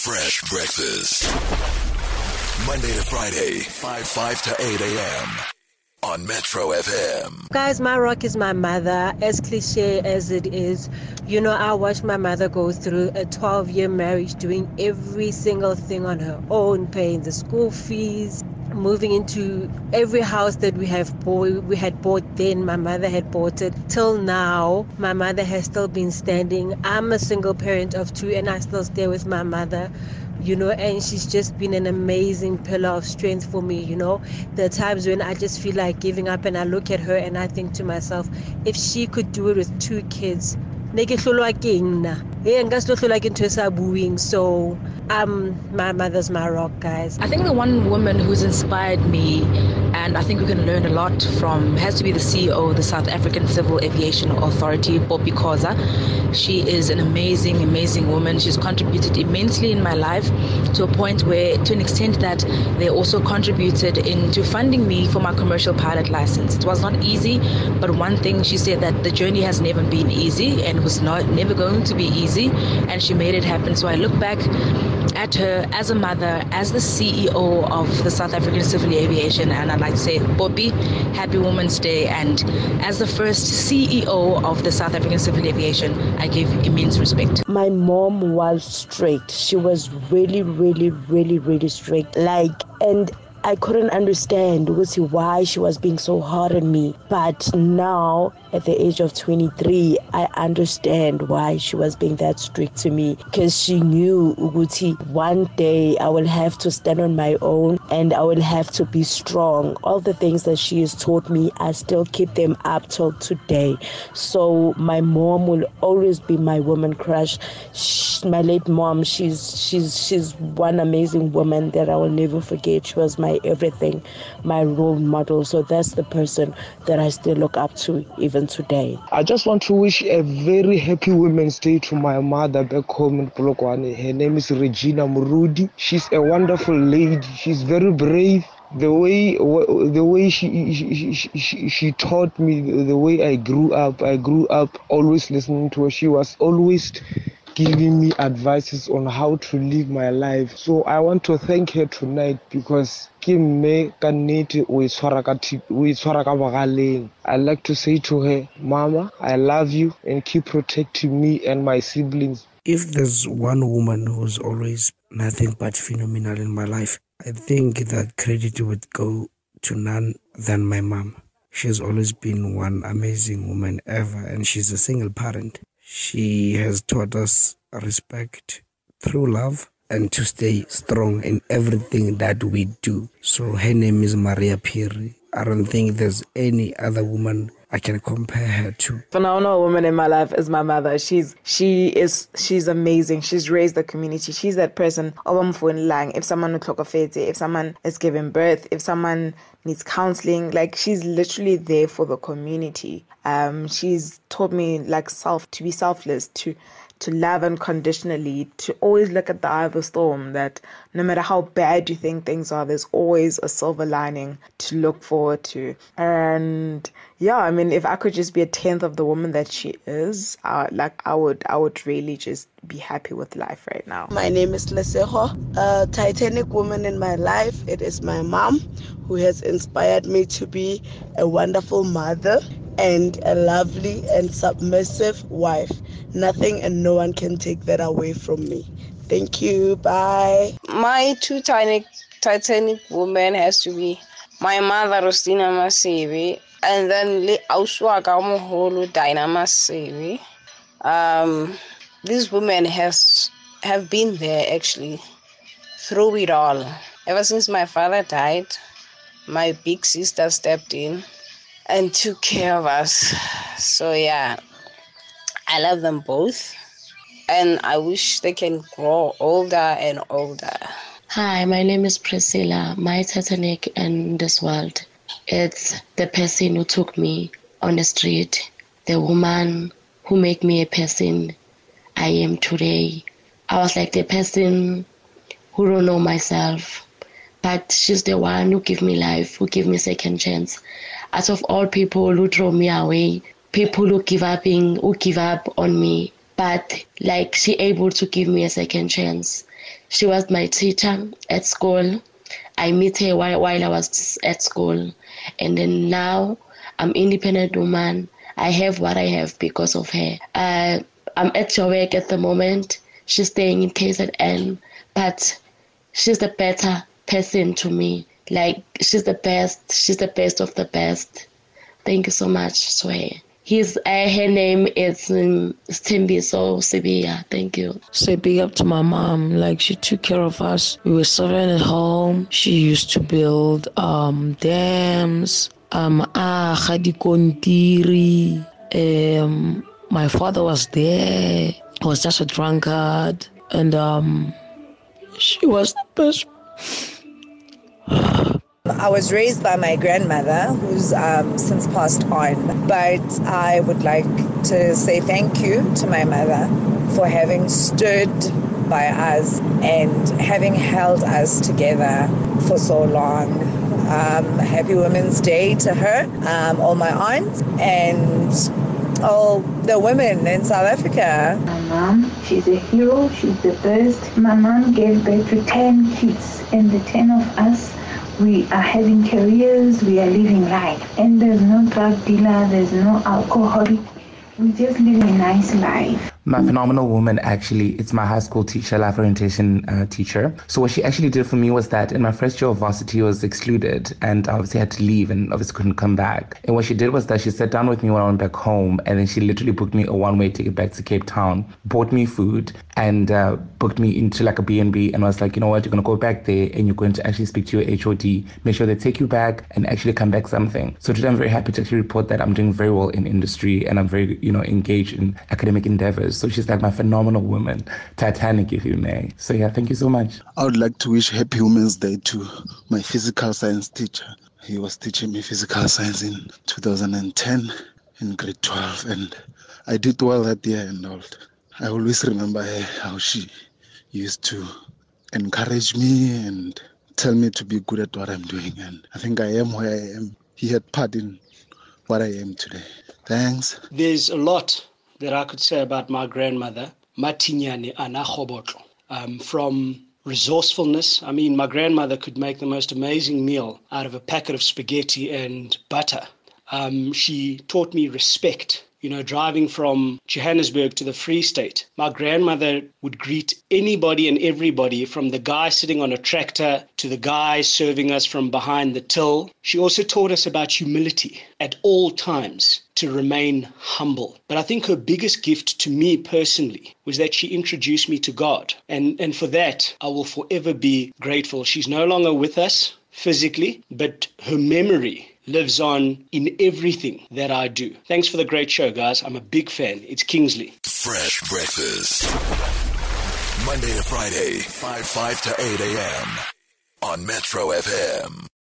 Fresh breakfast. Monday to Friday, 5 5 to 8 a.m. on Metro FM. Guys, my rock is my mother. As cliche as it is, you know, I watched my mother go through a 12 year marriage, doing every single thing on her own, paying the school fees, moving into every house that we have bought, we had bought then. My mother had bought it. Till now, my mother has still been standing. I'm a single parent of two, and I still stay with my mother you know, and she's just been an amazing pillar of strength for me, you know. There are times when I just feel like giving up and I look at her and I think to myself, if she could do it with two kids, eh, e e bueng so my mother's my rock guys I think the one woman who's inspired me and I think we can learn a lot from has to be the CEO of the South African Civil Aviation Authority, Poppy Khoza. She is an amazing, amazing woman. She's contributed immensely in my life to a point where, to an extent that they also contributed into funding me for my commercial pilot license. It was not easy, but one thing she said that the journey has never been easy and was not never going to be easy, and she made it happen. So I look back at her as a mother, as the CEO of the South African Civil Aviation, and I'd like to say, Poppy, Happy Women's Day, and as the first CEO of the South African Civil Aviation, I give immense respect. My mom was strict. She was really, really, really, really strict. Like, and I couldn't understand Lucy why she was being so hard on me. But now, at the age of 23, I understand why she was being that strict to me. Because she knew Uguti, one day I will have to stand on my own and I will have to be strong. All the things that she has taught me, I still keep them up till today. So my mom will always be my woman crush. Sh my late mom, she's she's she's one amazing woman that I will never forget. She was my everything, my role model. So that's the person that I still look up to even today. I just want to wish a very happy Women's Day to my mother back home in Polokwane. Her name is Regina Murudi. She's a wonderful lady. She's very brave. The way the way she she, she, she she taught me the way I grew up. I grew up always listening to her. She was always giving me advices on how to live my life. So I want to thank her tonight because ke mme ka nnete o e tshwara ka i like to say to her mama i love you and keep protecting me and my siblings if there's one woman who's always nothing but phenomenal in my life, I think that credit would go to none than my mom. She's always been one amazing woman ever, and she's a single parent. She has taught us respect through love and to stay strong in everything that we do. So her name is Maria Piri. I don't think there's any other woman I can compare her to. phenomenal woman in my life is my mother. She's she is she's amazing. She's raised the community. She's that person oh, lang. If someone if someone is giving birth, if someone needs counseling, like she's literally there for the community. Um, she's taught me like self to be selfless, to to love unconditionally, to always look at the eye of the storm, that no matter how bad you think things are, there's always a silver lining to look forward to. And yeah, I mean, if I could just be a tenth of the woman that she is, uh, like I would, I would really just be happy with life right now. My name is Leseho, a Titanic woman in my life. It is my mom who has inspired me to be a wonderful mother and a lovely and submissive wife. Nothing and no one can take that away from me. Thank you. Bye. My two Titanic, Titanic woman has to be my mother, Rostina Masevi, and then Le Auswaka Moholo Masevi. Um, these women has have been there actually through it all. Ever since my father died, my big sister stepped in and took care of us. So yeah, I love them both, and I wish they can grow older and older. Hi, my name is Priscilla. My Titanic in this world. It's the person who took me on the street, the woman who made me a person I am today. I was like the person who don't know myself, but she's the one who give me life, who give me second chance. Out of all people who throw me away, people who give up in, who give up on me, but like she able to give me a second chance. She was my teacher at school. I met her while, while I was at school. And then now I'm independent woman. I have what I have because of her. Uh, I'm at your work at the moment. She's staying in KZN, but she's the better person to me. Like she's the best. She's the best of the best. Thank you so much, Sway. His uh, her name is um, Stimbiso Sibia. Thank you. Say big up to my mom. Like she took care of us. We were suffering at home. She used to build um, dams. Um, ah, um, my father was there. He was just a drunkard, and um, she was the best. I was raised by my grandmother, who's um, since passed on, but I would like to say thank you to my mother for having stood by us and having held us together for so long. Um, happy Women's Day to her, um, all my aunts, and all the women in South Africa. My mom, she's a hero, she's the best. My mom gave birth to 10 kids, and the 10 of us we are having careers, we are living life. And there's no drug dealer, there's no alcoholic. We just live a nice life. My phenomenal woman, actually, it's my high school teacher, life orientation uh, teacher. So what she actually did for me was that in my first year of varsity, I was excluded and obviously had to leave and obviously couldn't come back. And what she did was that she sat down with me when I went back home and then she literally booked me a one-way ticket back to Cape Town, bought me food and uh, booked me into like a B&B and was like, you know what, you're going to go back there and you're going to actually speak to your HOD, make sure they take you back and actually come back something. So today I'm very happy to actually report that I'm doing very well in industry and I'm very, you know, engaged in academic endeavors. So she's like my phenomenal woman, Titanic, if you may. So yeah, thank you so much. I would like to wish Happy Women's Day to my physical science teacher. He was teaching me physical science in 2010 in grade 12, and I did well that year. And old. I always remember how she used to encourage me and tell me to be good at what I'm doing. And I think I am where I am. He had part in what I am today. Thanks. There's a lot that I could say about my grandmother, Matinyane Ana um, from resourcefulness. I mean, my grandmother could make the most amazing meal out of a packet of spaghetti and butter. Um, she taught me respect you know, driving from Johannesburg to the Free State, my grandmother would greet anybody and everybody from the guy sitting on a tractor to the guy serving us from behind the till. She also taught us about humility at all times to remain humble. But I think her biggest gift to me personally was that she introduced me to God. And, and for that, I will forever be grateful. She's no longer with us physically, but her memory lives on in everything that I do. Thanks for the great show, guys. I'm a big fan. It's Kingsley. Fresh breakfast. Monday to Friday, 5 5 to 8 a.m. on Metro FM.